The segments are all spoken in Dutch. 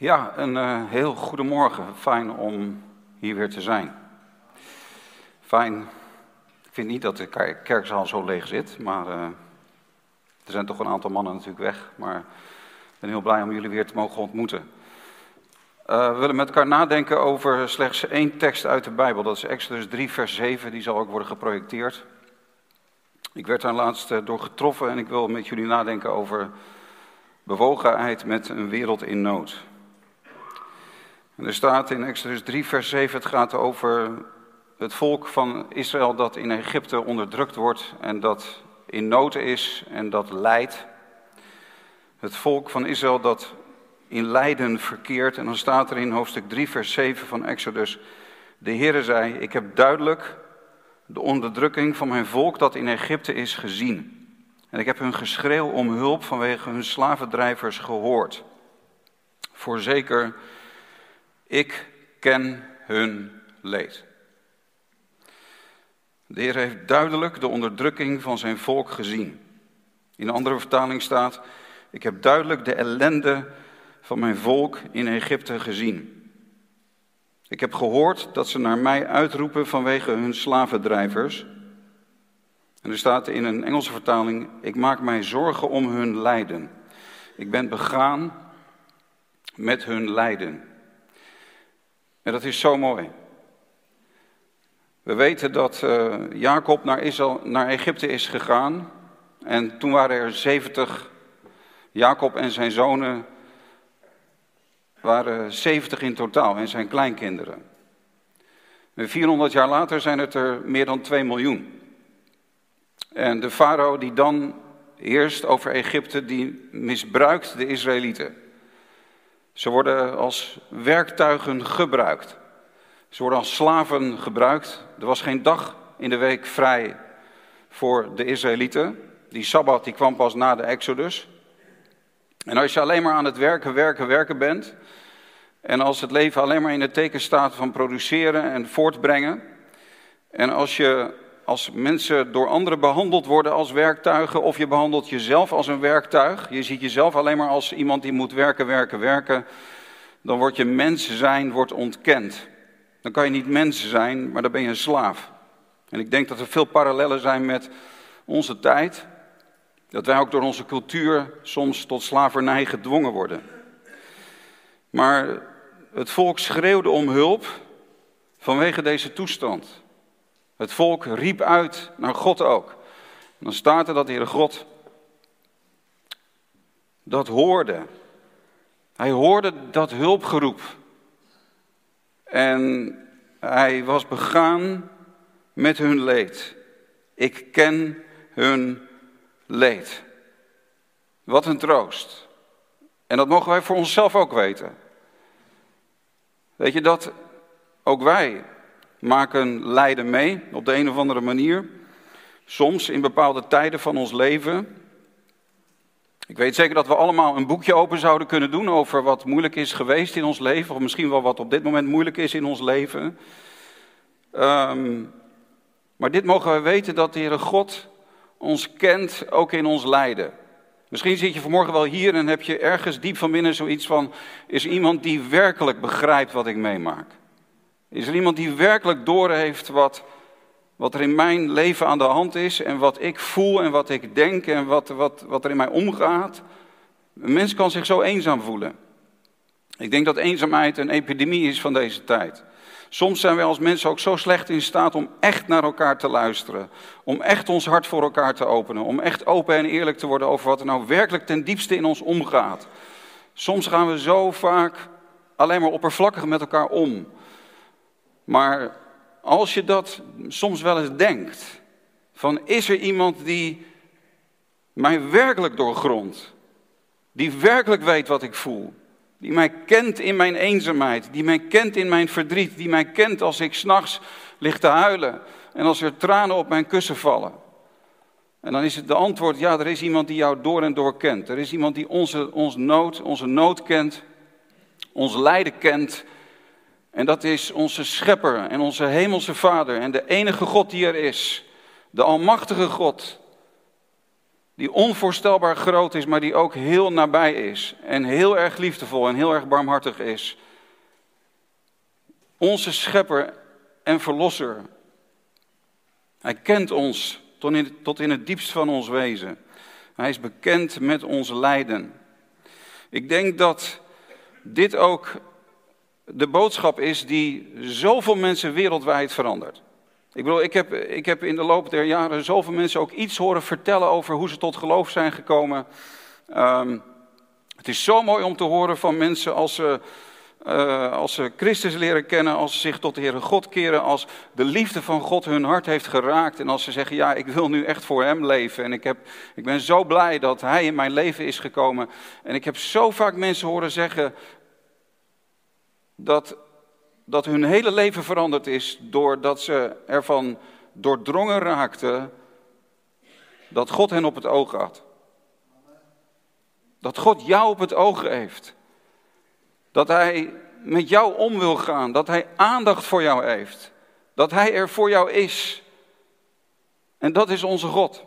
Ja, een uh, heel goedemorgen. Fijn om hier weer te zijn. Fijn. Ik vind niet dat de kerkzaal zo leeg zit, maar uh, er zijn toch een aantal mannen natuurlijk weg. Maar ik ben heel blij om jullie weer te mogen ontmoeten. Uh, we willen met elkaar nadenken over slechts één tekst uit de Bijbel. Dat is Exodus 3, vers 7. Die zal ook worden geprojecteerd. Ik werd daar laatst door getroffen en ik wil met jullie nadenken over bewogenheid met een wereld in nood. En er staat in Exodus 3, vers 7, het gaat over het volk van Israël dat in Egypte onderdrukt wordt en dat in nood is en dat lijdt. Het volk van Israël dat in lijden verkeert. En dan staat er in hoofdstuk 3, vers 7 van Exodus, de Heere zei, ik heb duidelijk de onderdrukking van mijn volk dat in Egypte is gezien. En ik heb hun geschreeuw om hulp vanwege hun slavendrijvers gehoord. Voorzeker, ik ken hun leed. De Heer heeft duidelijk de onderdrukking van zijn volk gezien. In een andere vertaling staat: Ik heb duidelijk de ellende van mijn volk in Egypte gezien. Ik heb gehoord dat ze naar mij uitroepen vanwege hun slavendrijvers. En er staat in een Engelse vertaling: Ik maak mij zorgen om hun lijden. Ik ben begaan met hun lijden. En dat is zo mooi. We weten dat uh, Jacob naar, Israël, naar Egypte is gegaan. En toen waren er 70, Jacob en zijn zonen waren 70 in totaal en zijn kleinkinderen. En 400 jaar later zijn het er meer dan 2 miljoen. En de farao die dan eerst over Egypte, die misbruikt de Israëlieten. Ze worden als werktuigen gebruikt. Ze worden als slaven gebruikt. Er was geen dag in de week vrij voor de Israëlieten. Die Sabbat die kwam pas na de Exodus. En als je alleen maar aan het werken, werken, werken bent. En als het leven alleen maar in het teken staat van produceren en voortbrengen. En als je als mensen door anderen behandeld worden als werktuigen, of je behandelt jezelf als een werktuig, je ziet jezelf alleen maar als iemand die moet werken, werken, werken, dan wordt je mens zijn wordt ontkend. Dan kan je niet mens zijn, maar dan ben je een slaaf. En ik denk dat er veel parallellen zijn met onze tijd, dat wij ook door onze cultuur soms tot slavernij gedwongen worden. Maar het volk schreeuwde om hulp vanwege deze toestand. Het volk riep uit naar God ook. Dan staat er dat de Heere God dat hoorde. Hij hoorde dat hulpgeroep. En hij was begaan met hun leed. Ik ken hun leed. Wat een troost. En dat mogen wij voor onszelf ook weten. Weet je dat ook wij maken lijden mee op de een of andere manier. Soms in bepaalde tijden van ons leven. Ik weet zeker dat we allemaal een boekje open zouden kunnen doen over wat moeilijk is geweest in ons leven. Of misschien wel wat op dit moment moeilijk is in ons leven. Um, maar dit mogen we weten dat de Heere God ons kent, ook in ons lijden. Misschien zit je vanmorgen wel hier en heb je ergens diep van binnen zoiets van: is iemand die werkelijk begrijpt wat ik meemaak? Is er iemand die werkelijk doorheeft wat, wat er in mijn leven aan de hand is en wat ik voel en wat ik denk en wat, wat, wat er in mij omgaat? Een mens kan zich zo eenzaam voelen. Ik denk dat eenzaamheid een epidemie is van deze tijd. Soms zijn wij als mensen ook zo slecht in staat om echt naar elkaar te luisteren. Om echt ons hart voor elkaar te openen. Om echt open en eerlijk te worden over wat er nou werkelijk ten diepste in ons omgaat. Soms gaan we zo vaak alleen maar oppervlakkig met elkaar om. Maar als je dat soms wel eens denkt, van is er iemand die mij werkelijk doorgrondt, die werkelijk weet wat ik voel, die mij kent in mijn eenzaamheid, die mij kent in mijn verdriet, die mij kent als ik s'nachts lig te huilen en als er tranen op mijn kussen vallen. En dan is het de antwoord, ja, er is iemand die jou door en door kent. Er is iemand die onze, onze nood, onze nood kent, ons lijden kent en dat is onze schepper en onze hemelse vader en de enige God die er is. De almachtige God. die onvoorstelbaar groot is, maar die ook heel nabij is. En heel erg liefdevol en heel erg barmhartig is. Onze schepper en verlosser. Hij kent ons tot in, tot in het diepst van ons wezen. Hij is bekend met ons lijden. Ik denk dat dit ook de boodschap is die zoveel mensen wereldwijd verandert. Ik bedoel, ik heb, ik heb in de loop der jaren zoveel mensen ook iets horen vertellen over hoe ze tot geloof zijn gekomen. Um, het is zo mooi om te horen van mensen als ze, uh, als ze Christus leren kennen, als ze zich tot de Heere God keren, als de liefde van God hun hart heeft geraakt. En als ze zeggen, ja, ik wil nu echt voor Hem leven. En ik, heb, ik ben zo blij dat Hij in mijn leven is gekomen. En ik heb zo vaak mensen horen zeggen dat dat hun hele leven veranderd is doordat ze ervan doordrongen raakten dat God hen op het oog had. Dat God jou op het oog heeft. Dat Hij met jou om wil gaan. Dat Hij aandacht voor jou heeft. Dat Hij er voor jou is. En dat is onze God.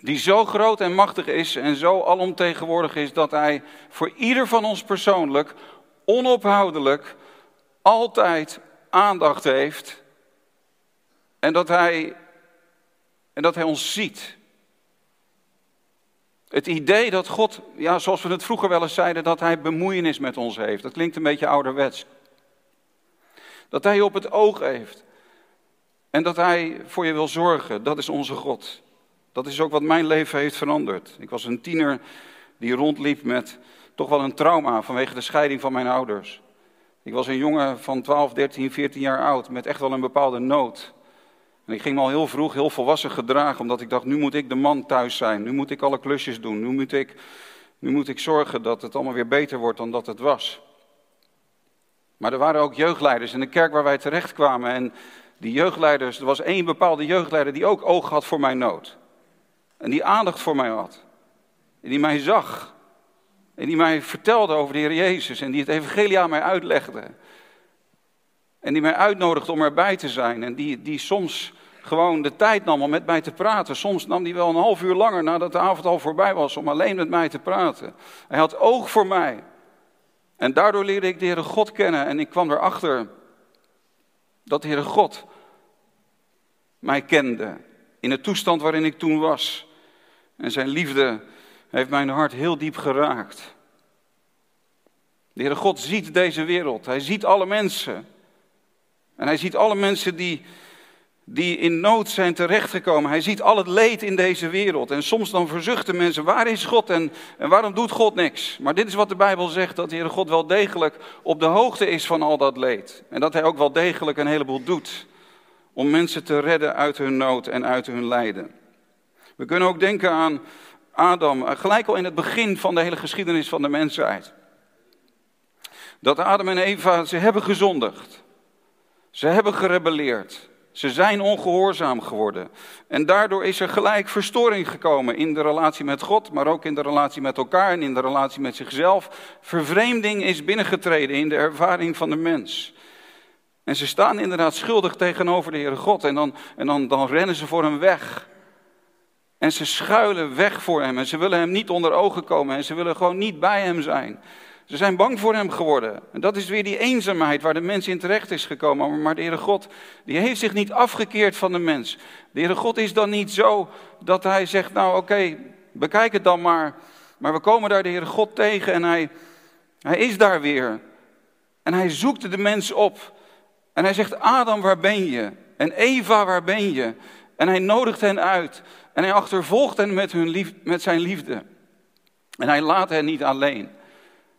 Die zo groot en machtig is en zo alomtegenwoordig is dat Hij voor ieder van ons persoonlijk onophoudelijk altijd aandacht heeft en dat hij, en dat hij ons ziet. Het idee dat God, ja, zoals we het vroeger wel eens zeiden, dat hij bemoeienis met ons heeft. Dat klinkt een beetje ouderwets. Dat hij op het oog heeft. En dat hij voor je wil zorgen. Dat is onze God. Dat is ook wat mijn leven heeft veranderd. Ik was een tiener die rondliep met toch wel een trauma vanwege de scheiding van mijn ouders. Ik was een jongen van 12, 13, 14 jaar oud met echt wel een bepaalde nood. En ik ging me al heel vroeg heel volwassen gedragen, omdat ik dacht, nu moet ik de man thuis zijn. Nu moet ik alle klusjes doen. Nu moet ik, nu moet ik zorgen dat het allemaal weer beter wordt dan dat het was. Maar er waren ook jeugdleiders in de kerk waar wij terecht kwamen. En die jeugdleiders, er was één bepaalde jeugdleider die ook oog had voor mijn nood. En die aandacht voor mij had. En die mij zag. En die mij vertelde over de Heer Jezus en die het evangelie aan mij uitlegde. En die mij uitnodigde om erbij te zijn. En die, die soms gewoon de tijd nam om met mij te praten. Soms nam hij wel een half uur langer nadat de avond al voorbij was om alleen met mij te praten. Hij had oog voor mij. En daardoor leerde ik de Heere God kennen en ik kwam erachter dat de Heere God mij kende. In de toestand waarin ik toen was. En zijn liefde heeft mijn hart heel diep geraakt. De Heere God ziet deze wereld. Hij ziet alle mensen. En hij ziet alle mensen die, die in nood zijn terechtgekomen. Hij ziet al het leed in deze wereld. En soms dan verzuchten mensen, waar is God en, en waarom doet God niks? Maar dit is wat de Bijbel zegt, dat de Heere God wel degelijk op de hoogte is van al dat leed. En dat hij ook wel degelijk een heleboel doet om mensen te redden uit hun nood en uit hun lijden. We kunnen ook denken aan Adam, eh, gelijk al in het begin van de hele geschiedenis van de mensheid. Dat Adam en Eva, ze hebben gezondigd. Ze hebben gerebelleerd. Ze zijn ongehoorzaam geworden. En daardoor is er gelijk verstoring gekomen in de relatie met God, maar ook in de relatie met elkaar en in de relatie met zichzelf. Vervreemding is binnengetreden in de ervaring van de mens. En ze staan inderdaad schuldig tegenover de Heere God en dan, en dan, dan rennen ze voor hem weg. En ze schuilen weg voor hem en ze willen hem niet onder ogen komen en ze willen gewoon niet bij hem zijn. Ze zijn bang voor hem geworden. En dat is weer die eenzaamheid waar de mens in terecht is gekomen. Maar de Heere God, die heeft zich niet afgekeerd van de mens. De Heere God is dan niet zo dat hij zegt, nou oké, bekijk het dan maar. Maar we komen daar de Heere God tegen en hij, hij is daar weer. En hij zoekt de mens op. En hij zegt, Adam, waar ben je? En Eva, waar ben je? En hij nodigt hen uit. En hij achtervolgt hen met, hun lief, met zijn liefde. En hij laat hen niet alleen.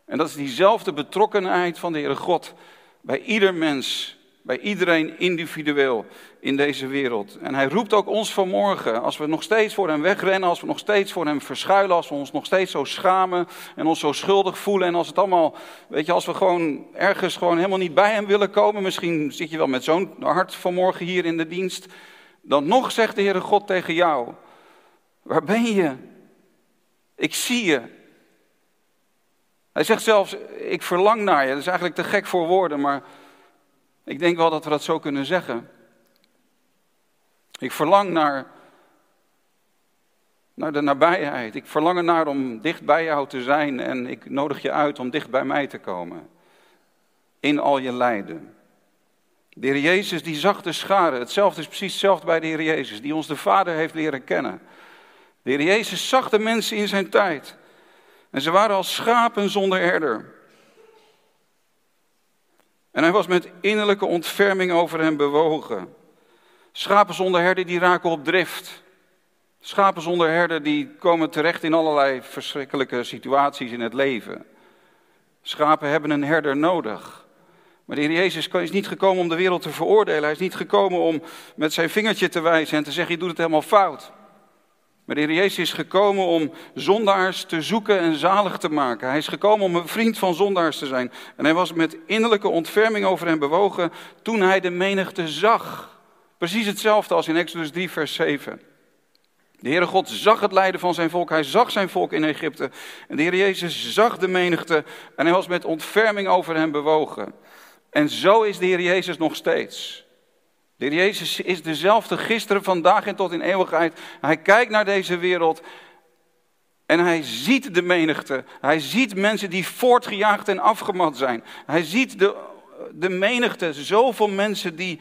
En dat is diezelfde betrokkenheid van de Heere God bij ieder mens, bij iedereen individueel in deze wereld. En hij roept ook ons vanmorgen, als we nog steeds voor hem wegrennen, als we nog steeds voor hem verschuilen, als we ons nog steeds zo schamen en ons zo schuldig voelen en als het allemaal, weet je, als we gewoon ergens gewoon helemaal niet bij hem willen komen, misschien zit je wel met zo'n hart vanmorgen hier in de dienst, dan nog zegt de Heere God tegen jou, waar ben je? Ik zie je, hij zegt zelfs, ik verlang naar je. Dat is eigenlijk te gek voor woorden, maar ik denk wel dat we dat zo kunnen zeggen. Ik verlang naar, naar de nabijheid. Ik verlang ernaar om dicht bij jou te zijn en ik nodig je uit om dicht bij mij te komen. In al je lijden. De Heer Jezus die zag de scharen. Hetzelfde is precies hetzelfde bij de Heer Jezus, die ons de Vader heeft leren kennen. De Heer Jezus zag de mensen in zijn tijd. En ze waren als schapen zonder herder. En hij was met innerlijke ontferming over hen bewogen. Schapen zonder herder die raken op drift. Schapen zonder herder die komen terecht in allerlei verschrikkelijke situaties in het leven. Schapen hebben een herder nodig. Maar de Heer Jezus is niet gekomen om de wereld te veroordelen. Hij is niet gekomen om met zijn vingertje te wijzen en te zeggen: Je doet het helemaal fout. Maar de Heer Jezus is gekomen om zondaars te zoeken en zalig te maken. Hij is gekomen om een vriend van zondaars te zijn. En hij was met innerlijke ontferming over hen bewogen toen hij de menigte zag. Precies hetzelfde als in Exodus 3, vers 7. De Heere God zag het lijden van zijn volk. Hij zag zijn volk in Egypte. En de Heer Jezus zag de menigte en hij was met ontferming over hen bewogen. En zo is de Heer Jezus nog steeds. De Heer Jezus is dezelfde gisteren, vandaag en tot in eeuwigheid. Hij kijkt naar deze wereld en hij ziet de menigte. Hij ziet mensen die voortgejaagd en afgemat zijn. Hij ziet de, de menigte, zoveel mensen die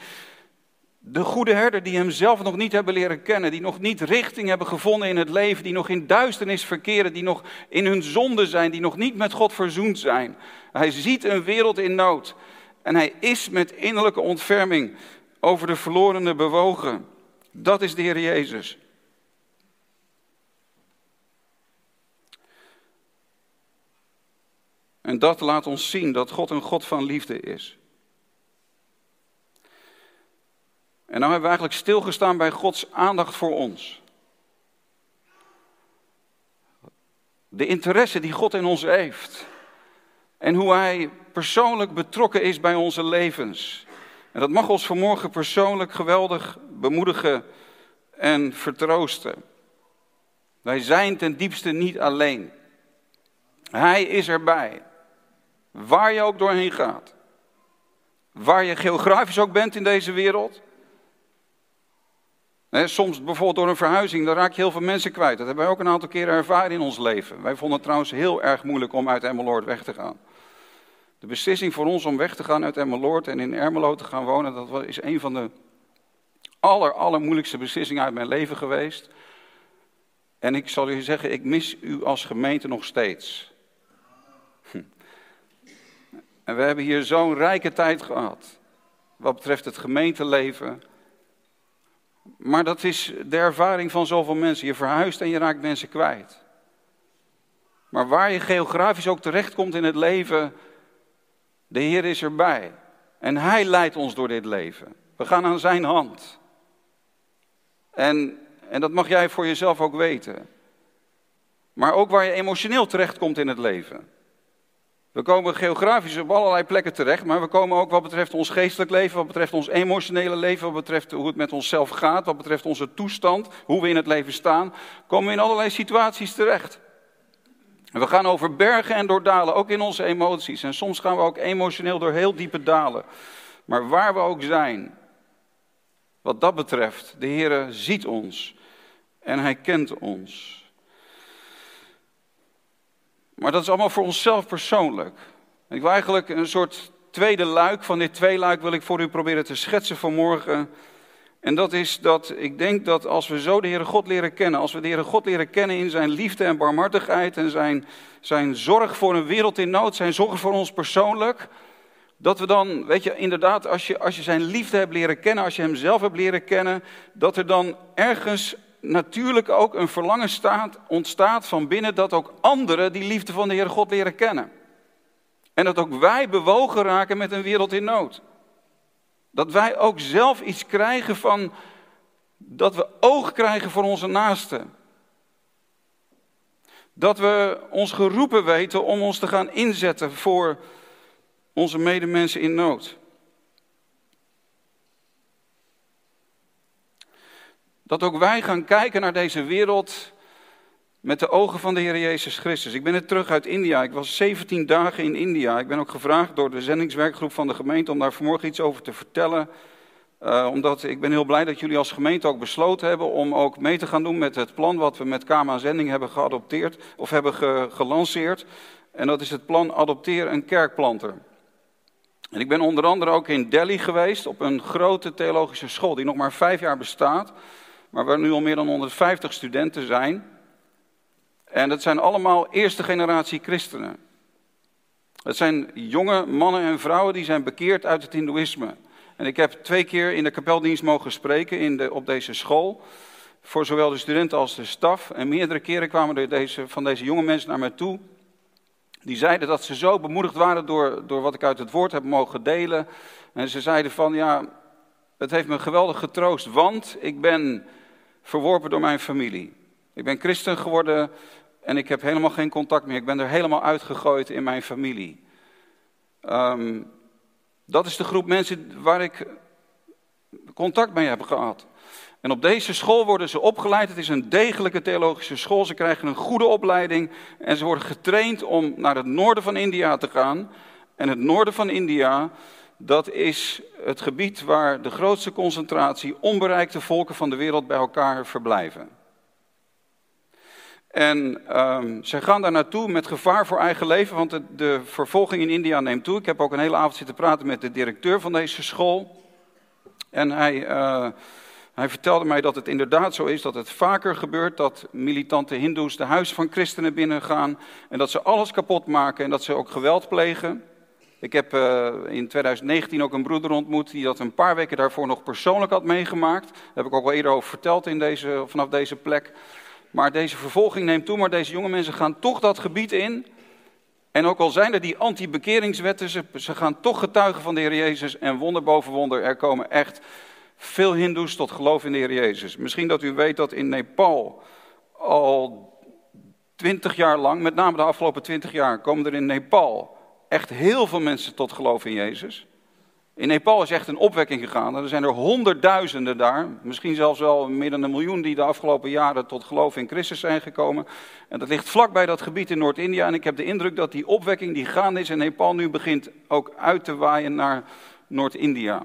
de goede herder, die hem zelf nog niet hebben leren kennen, die nog niet richting hebben gevonden in het leven, die nog in duisternis verkeren, die nog in hun zonde zijn, die nog niet met God verzoend zijn. Hij ziet een wereld in nood en hij is met innerlijke ontferming over de verlorenen bewogen. Dat is de Heer Jezus. En dat laat ons zien dat God een God van liefde is. En nou hebben we eigenlijk stilgestaan bij Gods aandacht voor ons. De interesse die God in ons heeft. En hoe Hij persoonlijk betrokken is bij onze levens. En dat mag ons vanmorgen persoonlijk geweldig bemoedigen en vertroosten. Wij zijn ten diepste niet alleen. Hij is erbij. Waar je ook doorheen gaat. Waar je geografisch ook bent in deze wereld. soms bijvoorbeeld door een verhuizing, dan raak je heel veel mensen kwijt. Dat hebben wij ook een aantal keren ervaren in ons leven. Wij vonden het trouwens heel erg moeilijk om uit Emmeloord weg te gaan. De beslissing voor ons om weg te gaan uit Emmeloord en in Ermelo te gaan wonen, dat is een van de aller, allermoeilijkste beslissingen uit mijn leven geweest. En ik zal u zeggen, ik mis u als gemeente nog steeds. Hm. En we hebben hier zo'n rijke tijd gehad, wat betreft het gemeenteleven. Maar dat is de ervaring van zoveel mensen. Je verhuist en je raakt mensen kwijt. Maar waar je geografisch ook terechtkomt in het leven, de Heer is erbij. En Hij leidt ons door dit leven. We gaan aan Zijn hand. En, en dat mag jij voor jezelf ook weten. Maar ook waar je emotioneel terechtkomt in het leven. We komen geografisch op allerlei plekken terecht, maar we komen ook wat betreft ons geestelijk leven, wat betreft ons emotionele leven, wat betreft hoe het met onszelf gaat, wat betreft onze toestand, hoe we in het leven staan, komen we in allerlei situaties terecht. We gaan over bergen en door dalen, ook in onze emoties. En soms gaan we ook emotioneel door heel diepe dalen. Maar waar we ook zijn, wat dat betreft, de Heer ziet ons en Hij kent ons. Maar dat is allemaal voor onszelf persoonlijk. Ik wil eigenlijk een soort tweede luik van dit tweeluik wil ik voor u proberen te schetsen vanmorgen. En dat is dat ik denk dat als we zo de Heere God leren kennen, als we de Heere God leren kennen in zijn liefde en barmhartigheid en zijn, zijn zorg voor een wereld in nood, zijn zorg voor ons persoonlijk, dat we dan, weet je, inderdaad, als je, als je zijn liefde hebt leren kennen, als je hem zelf hebt leren kennen, dat er dan ergens natuurlijk ook een verlangen staat, ontstaat van binnen dat ook anderen die liefde van de Heere God leren kennen. En dat ook wij bewogen raken met een wereld in nood. Dat wij ook zelf iets krijgen van, dat we oog krijgen voor onze naasten. Dat we ons geroepen weten om ons te gaan inzetten voor onze medemensen in nood. Dat ook wij gaan kijken naar deze wereld met de ogen van de Heer Jezus Christus. Ik ben net terug uit India. Ik was 17 dagen in India. Ik ben ook gevraagd door de zendingswerkgroep van de gemeente om daar vanmorgen iets over te vertellen. Uh, omdat ik ben heel blij dat jullie als gemeente ook besloten hebben om ook mee te gaan doen met het plan wat we met KMA Zending hebben geadopteerd of hebben ge gelanceerd. En dat is het plan Adopteer een kerkplanter. En ik ben onder andere ook in Delhi geweest op een grote theologische school die nog maar vijf jaar bestaat, maar waar nu al meer dan 150 studenten zijn. En dat zijn allemaal eerste generatie christenen. Het zijn jonge mannen en vrouwen die zijn bekeerd uit het Hindoeïsme. En ik heb twee keer in de kapeldienst mogen spreken in de, op deze school. Voor zowel de studenten als de staf. En meerdere keren kwamen er deze, van deze jonge mensen naar mij toe. Die zeiden dat ze zo bemoedigd waren door, door wat ik uit het woord heb mogen delen. En ze zeiden van ja, het heeft me geweldig getroost, want ik ben verworpen door mijn familie. Ik ben christen geworden en ik heb helemaal geen contact meer. Ik ben er helemaal uitgegooid in mijn familie. Um, dat is de groep mensen waar ik contact mee heb gehad. En op deze school worden ze opgeleid. Het is een degelijke theologische school. Ze krijgen een goede opleiding. En ze worden getraind om naar het noorden van India te gaan. En het noorden van India, dat is het gebied waar de grootste concentratie onbereikte volken van de wereld bij elkaar verblijven. En um, zij gaan daar naartoe met gevaar voor eigen leven, want de, de, vervolging in India neemt toe. Ik heb ook een hele avond zitten praten met de directeur van deze school. En hij, uh, hij vertelde mij dat het inderdaad zo is dat het vaker gebeurt dat militante hindoes de huis van christenen binnengaan. En dat ze alles kapot maken en dat ze ook geweld plegen. Ik heb uh, in 2019 ook een broeder ontmoet die dat een paar weken daarvoor nog persoonlijk had meegemaakt. Daar heb ik ook al eerder over verteld in deze, vanaf deze plek. Maar deze vervolging neemt toe, maar deze jonge mensen gaan toch dat gebied in. En ook al zijn er die anti-bekeringswetten, ze, ze gaan toch getuigen van de Heer Jezus. En wonder boven wonder, er komen echt veel hindoes tot geloof in de Heer Jezus. Misschien dat u weet dat in Nepal al twintig jaar lang, met name de afgelopen twintig jaar, komen er in Nepal echt heel veel mensen tot geloof in Jezus. In Nepal is echt een opwekking gegaan. Er zijn er honderdduizenden daar, misschien zelfs wel meer dan een miljoen die de afgelopen jaren tot geloof in Christus zijn gekomen. En dat ligt vlakbij dat gebied in Noord-India. En ik heb de indruk dat die opwekking die gaande is in Nepal nu begint ook uit te waaien naar Noord-India.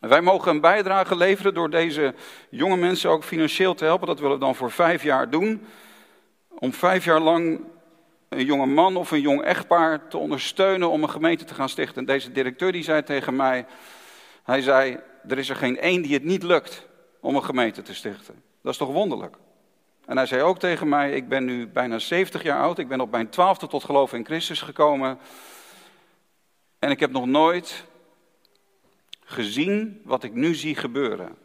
Wij mogen een bijdrage leveren door deze jonge mensen ook financieel te helpen. Dat willen we dan voor vijf jaar doen. Om vijf jaar lang een jonge man of een jong echtpaar te ondersteunen om een gemeente te gaan stichten. En deze directeur die zei tegen mij, hij zei, er is er geen één die het niet lukt om een gemeente te stichten. Dat is toch wonderlijk? En hij zei ook tegen mij, ik ben nu bijna 70 jaar oud, ik ben op mijn twaalfde tot geloof in Christus gekomen. En ik heb nog nooit gezien wat ik nu zie gebeuren.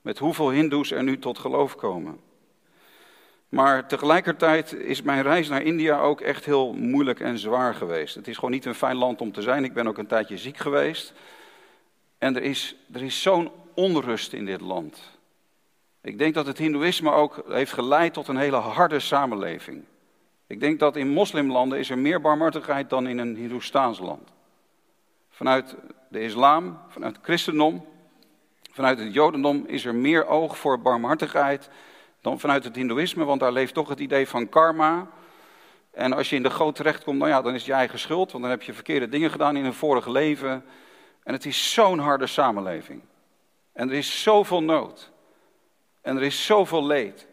Met hoeveel hindoes er nu tot geloof komen. Maar tegelijkertijd is mijn reis naar India ook echt heel moeilijk en zwaar geweest. Het is gewoon niet een fijn land om te zijn. Ik ben ook een tijdje ziek geweest. En er is, er is zo'n onrust in dit land. Ik denk dat het Hindoeïsme ook heeft geleid tot een hele harde samenleving. Ik denk dat in moslimlanden is er meer barmhartigheid dan in een Hindoestaans land. Vanuit de islam, vanuit het christendom, vanuit het jodendom is er meer oog voor barmhartigheid dan vanuit het Hindoeïsme, want daar leeft toch het idee van karma. En als je in de goot terechtkomt, nou ja, dan is het je eigen schuld, want dan heb je verkeerde dingen gedaan in een vorige leven. En het is zo'n harde samenleving. En er is zoveel nood. En er is zoveel leed.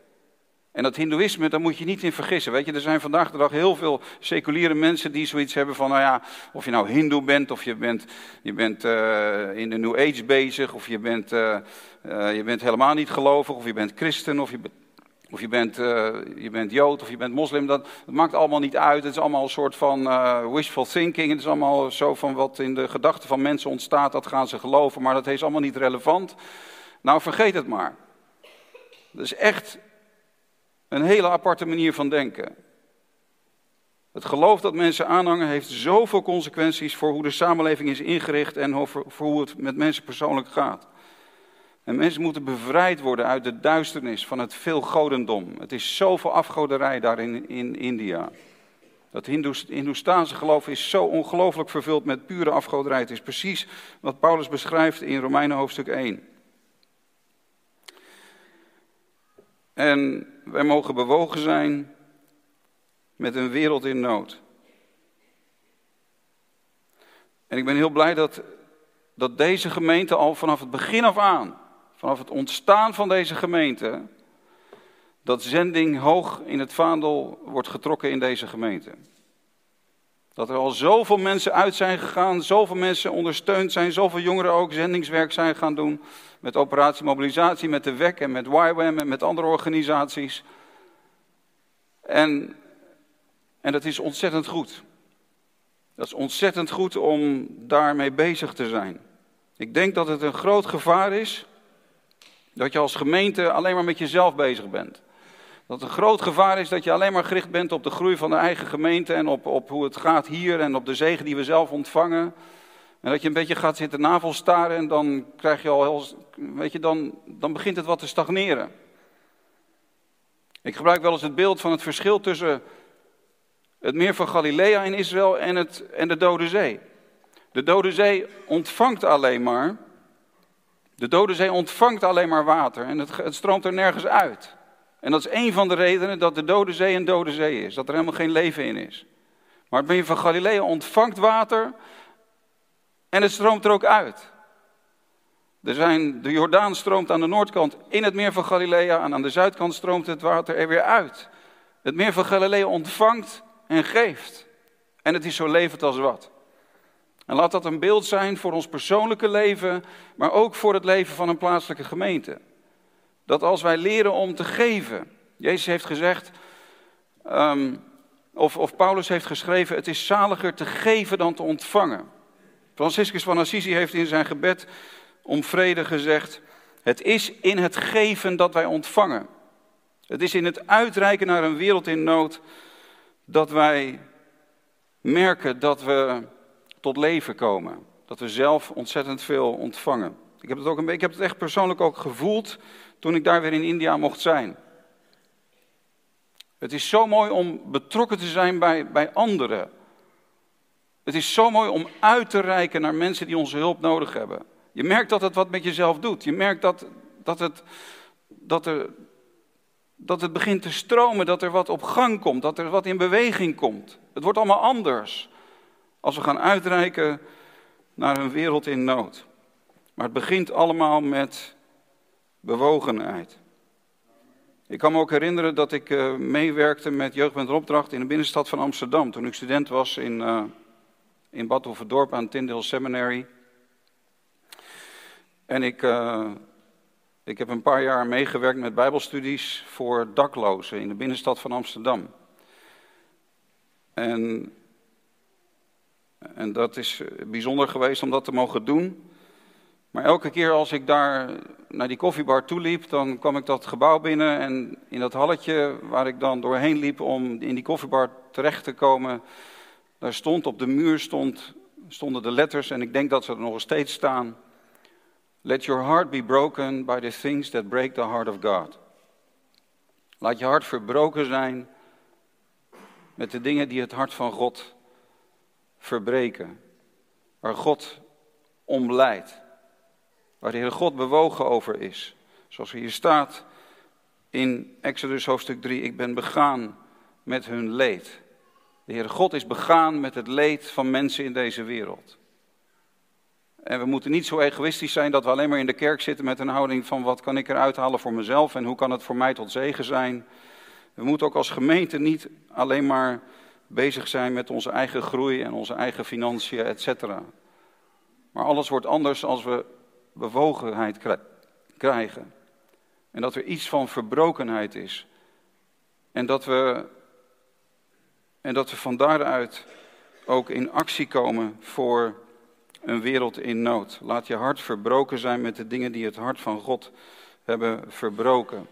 En dat hindoeïsme, daar moet je niet in vergissen. Weet je, er zijn vandaag de dag heel veel seculiere mensen die zoiets hebben van, nou ja, of je nou hindoe bent, of je bent, je bent uh, in de New Age bezig, of je bent, uh, uh, je bent helemaal niet gelovig, of je bent christen, of je, of je, bent, je bent jood, of je bent moslim. Dat, dat, maakt allemaal niet uit. Het is allemaal een soort van wishful thinking. Het is allemaal zo van wat in de gedachten van mensen ontstaat, dat gaan ze geloven, maar dat is allemaal niet relevant. Nou, vergeet het maar. Dat is echt een hele aparte manier van denken. Het geloof dat mensen aanhangen heeft zoveel consequenties voor hoe de samenleving is ingericht en voor, hoe het met mensen persoonlijk gaat. En mensen moeten bevrijd worden uit de duisternis van het veelgodendom. Het is zoveel afgoderij daar in, in India. Dat Hindoestaanse geloof is zo ongelooflijk vervuld met pure afgoderij. Het is precies wat Paulus beschrijft in Romeinen hoofdstuk 1. En wij mogen bewogen zijn met een wereld in nood. En ik ben heel blij dat dat deze gemeente al vanaf het begin af aan, vanaf het ontstaan van deze gemeente, dat zending hoog in het vaandel wordt getrokken in deze gemeente. Dat er al zoveel mensen uit zijn gegaan, zoveel mensen ondersteund zijn, zoveel jongeren ook zendingswerk zijn gaan doen. Met operatie mobilisatie, met de WEC en met YWAM en met andere organisaties. En, en dat is ontzettend goed. Dat is ontzettend goed om daarmee bezig te zijn. Ik denk dat het een groot gevaar is dat je als gemeente alleen maar met jezelf bezig bent. Dat een groot gevaar is dat je alleen maar gericht bent op de groei van de eigen gemeente en op, op hoe het gaat hier en op de zegen die we zelf ontvangen. En dat je een beetje gaat zitten navelstaren en dan krijg je al heel, weet je, dan, dan begint het wat te stagneren. Ik gebruik wel eens het beeld van het verschil tussen het meer van Galilea in Israël en, het, en de Dode Zee. De Dode Zee ontvangt alleen maar, de Dode Zee ontvangt alleen maar water en het, het stroomt er nergens uit. En dat is een van de redenen dat de Dode Zee een Dode Zee is, dat er helemaal geen leven in is. Maar het meer van Galilea ontvangt water en het stroomt er ook uit. Er zijn, de Jordaan stroomt aan de noordkant in het meer van Galilea en aan de zuidkant stroomt het water er weer uit. Het meer van Galilea ontvangt en geeft. En het is zo levend als wat. En laat dat een beeld zijn voor ons persoonlijke leven, maar ook voor het leven van een plaatselijke gemeente. Dat als wij leren om te geven, Jezus heeft gezegd, ehm, of, of Paulus heeft geschreven, het is zaliger te geven dan te ontvangen. Franciscus van Assisi heeft in zijn gebed om vrede gezegd, het is in het geven dat wij ontvangen. Het is in het uitreiken naar een wereld in nood dat wij merken dat we tot leven komen. Dat we zelf ontzettend veel ontvangen. Ik heb het, ook een, ik heb het echt persoonlijk ook gevoeld toen ik daar weer in India mocht zijn. Het is zo mooi om betrokken te zijn bij, bij anderen. Het is zo mooi om uit te reiken naar mensen die onze hulp nodig hebben. Je merkt dat het wat met jezelf doet. Je merkt dat, dat, het, dat, er, dat het begint te stromen, dat er wat op gang komt, dat er wat in beweging komt. Het wordt allemaal anders als we gaan uitreiken naar een wereld in nood. Maar het begint allemaal met bewogenheid. Ik kan me ook herinneren dat ik uh, meewerkte met Jeugd met Opdracht in de binnenstad van Amsterdam. Toen ik student was in, uh, in Bad aan Tyndale Seminary. En ik, uh, ik heb een paar jaar meegewerkt met bijbelstudies voor daklozen in de binnenstad van Amsterdam. En, en dat is bijzonder geweest om dat te mogen doen. Maar elke keer als ik daar naar die koffiebar toe liep, dan kwam ik dat gebouw binnen en in dat halletje waar ik dan doorheen liep om in die koffiebar terecht te komen, daar stond op de muur stond, stonden de letters en ik denk dat ze er nog steeds staan. Let your heart be broken by the things that break the heart of God. Laat je hart verbroken zijn met de dingen die het hart van God verbreken. Waar God om leidt. Waar de Heer God bewogen over is. Zoals hier staat in Exodus hoofdstuk 3. Ik ben begaan met hun leed. De Heer God is begaan met het leed van mensen in deze wereld. En we moeten niet zo egoïstisch zijn dat we alleen maar in de kerk zitten met een houding van wat kan ik eruit halen voor mezelf en hoe kan het voor mij tot zegen zijn. We moeten ook als gemeente niet alleen maar bezig zijn met onze eigen groei en onze eigen financiën, et cetera. Maar alles wordt anders als we bewogenheid krijgen. En dat er iets van verbrokenheid is. En dat we, en dat we van daaruit ook in actie komen voor een wereld in nood. Laat je hart verbroken zijn met de dingen die het hart van God hebben verbroken.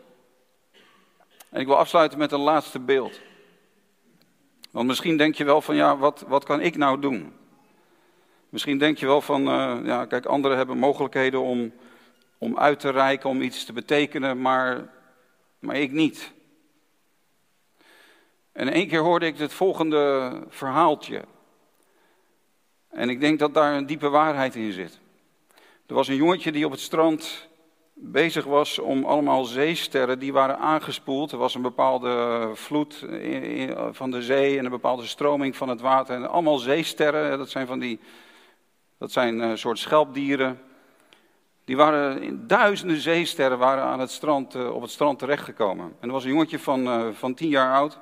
En ik wil afsluiten met een laatste beeld. Want misschien denk je wel van ja, wat, wat kan ik nou doen? Misschien denk je wel van, uh, ja, kijk, anderen hebben mogelijkheden om, om uit te reiken, om iets te betekenen, maar, maar ik niet. En één keer hoorde ik het volgende verhaaltje. En ik denk dat daar een diepe waarheid in zit. Er was een jongetje die op het strand bezig was om allemaal zeesterren die waren aangespoeld. Er was een bepaalde vloed van de zee en een bepaalde stroming van het water. En allemaal zeesterren, dat zijn van die Dat zijn een soort schelpdieren. Die waren in duizenden zeesterren waren aan het strand, op het strand terechtgekomen. En er was een jongetje van, van tien jaar oud.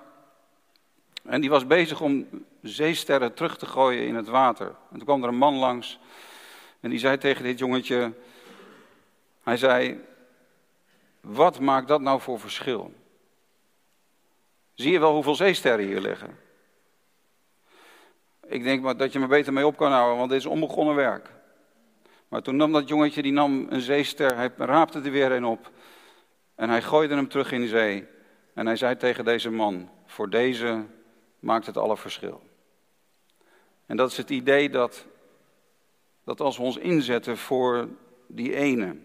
En die was bezig om zeesterren terug te gooien in het water. En toen kwam er een man langs. En die zei tegen dit jongetje: Hij zei: Wat maakt dat nou voor verschil? Zie je wel hoeveel zeesterren hier liggen? Ik denk maar dat je me beter mee op kan houden, want dit is onbegonnen werk. Maar toen nam dat jongetje, die nam een zeester, hij raapte er weer een op. En hij gooide hem terug in de zee. En hij zei tegen deze man, voor deze maakt het alle verschil. En dat is het idee dat, dat als we ons inzetten voor die ene.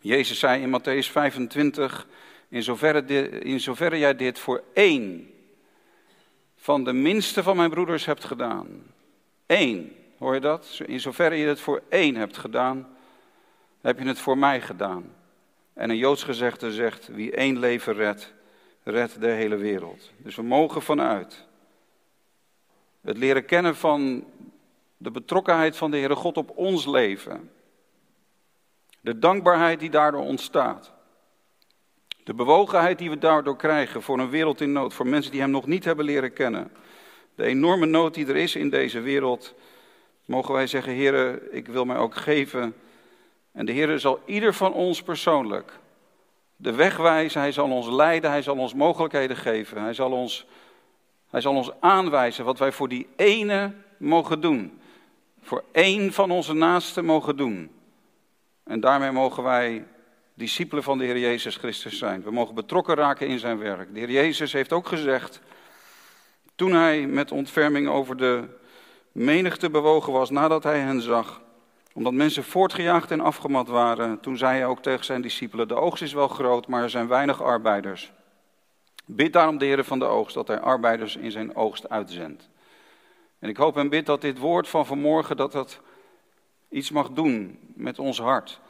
Jezus zei in Matthäus 25, in zoverre, in zoverre jij dit voor één van de minste van mijn broeders hebt gedaan. Eén, hoor je dat? In zoverre je het voor één hebt gedaan, heb je het voor mij gedaan. En een Joods gezegde zegt, wie één leven redt, redt de hele wereld. Dus we mogen vanuit het leren kennen van de betrokkenheid van de Heere God op ons leven. De dankbaarheid die daardoor ontstaat. De bewogenheid die we daardoor krijgen voor een wereld in nood, voor mensen die Hem nog niet hebben leren kennen. De enorme nood die er is in deze wereld, mogen wij zeggen, Heer, ik wil mij ook geven. En de Heer zal ieder van ons persoonlijk de weg wijzen, Hij zal ons leiden, Hij zal ons mogelijkheden geven, Hij zal ons, hij zal ons aanwijzen wat wij voor die ene mogen doen. Voor één van onze naasten mogen doen. En daarmee mogen wij discipelen van de Heer Jezus Christus zijn. We mogen betrokken raken in zijn werk. De Heer Jezus heeft ook gezegd, toen hij met ontferming over de menigte bewogen was, nadat hij hen zag, omdat mensen voortgejaagd en afgemat waren, toen zei hij ook tegen zijn discipelen, de oogst is wel groot, maar er zijn weinig arbeiders. Bid daarom de Heer van de oogst dat hij arbeiders in zijn oogst uitzendt. En ik hoop en bid dat dit woord van vanmorgen, dat dat iets mag doen met ons hart.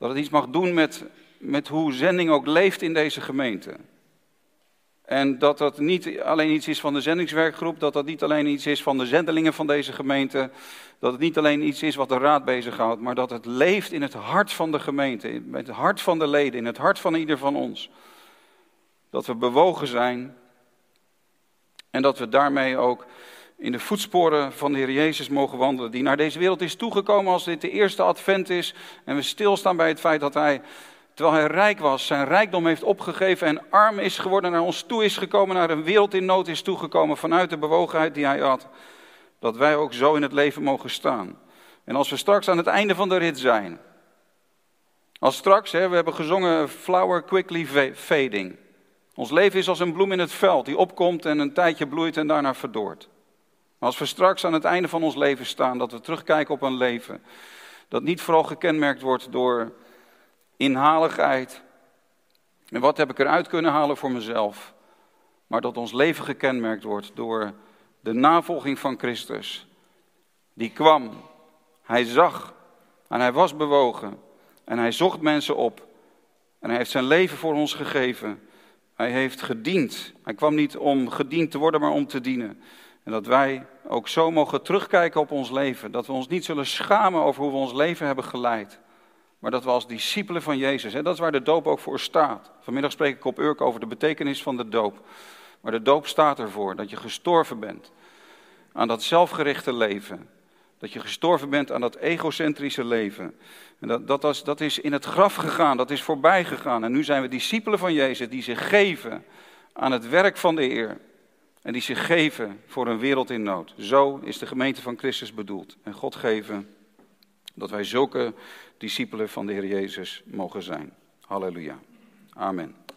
Dat het iets mag doen met, met hoe zending ook leeft in deze gemeente. En dat dat niet alleen iets is van de zendingswerkgroep, dat dat niet alleen iets is van de zendelingen van deze gemeente, dat het niet alleen iets is wat de raad bezighoudt, maar dat het leeft in het hart van de gemeente, in het hart van de leden, in het hart van ieder van ons. Dat we bewogen zijn en dat we daarmee ook in de voetsporen van de Heer Jezus mogen wandelen, die naar deze wereld is toegekomen als dit de eerste advent is en we stilstaan bij het feit dat Hij, terwijl Hij rijk was, zijn rijkdom heeft opgegeven en arm is geworden, naar ons toe is gekomen, naar een wereld in nood is toegekomen vanuit de bewogenheid die Hij had, dat wij ook zo in het leven mogen staan. En als we straks aan het einde van de rit zijn, als straks, hè, we hebben gezongen flower quickly fading. Ons leven is als een bloem in het veld die opkomt en een tijdje bloeit en daarna verdort. Maar als we straks aan het einde van ons leven staan, dat we terugkijken op een leven dat niet vooral gekenmerkt wordt door inhaligheid. En wat heb ik eruit kunnen halen voor mezelf? Maar dat ons leven gekenmerkt wordt door de navolging van Christus. Die kwam, hij zag en hij was bewogen en hij zocht mensen op. En hij heeft zijn leven voor ons gegeven. Hij heeft gediend. Hij kwam niet om gediend te worden, maar om te dienen. En dat wij ook zo mogen terugkijken op ons leven. Dat we ons niet zullen schamen over hoe we ons leven hebben geleid. Maar dat we als discipelen van Jezus, en dat is waar de doop ook voor staat. Vanmiddag spreek ik op Urk over de betekenis van de doop. Maar de doop staat ervoor dat je gestorven bent aan dat zelfgerichte leven. Dat je gestorven bent aan dat egocentrische leven. En dat, dat, was, dat is in het graf gegaan, dat is voorbij gegaan. En nu zijn we discipelen van Jezus die zich geven aan het werk van de Heer. En die zich geven voor een wereld in nood. Zo is de gemeente van Christus bedoeld. En God geven dat wij zulke discipelen van de Heer Jezus mogen zijn. Halleluja. Amen.